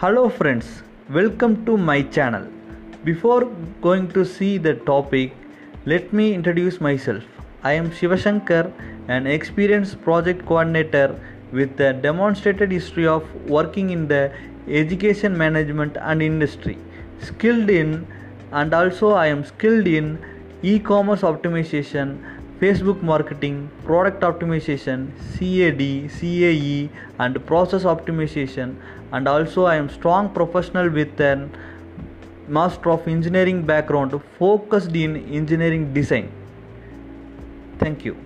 Hello friends, welcome to my channel. Before going to see the topic, let me introduce myself. I am Shivashankar, an experienced project coordinator with a demonstrated history of working in the education management and industry. Skilled in and also I am skilled in e-commerce optimization, Facebook marketing, product optimization, CAD, CAE and process optimization and also I am strong professional with an master of engineering background focused in engineering design. Thank you.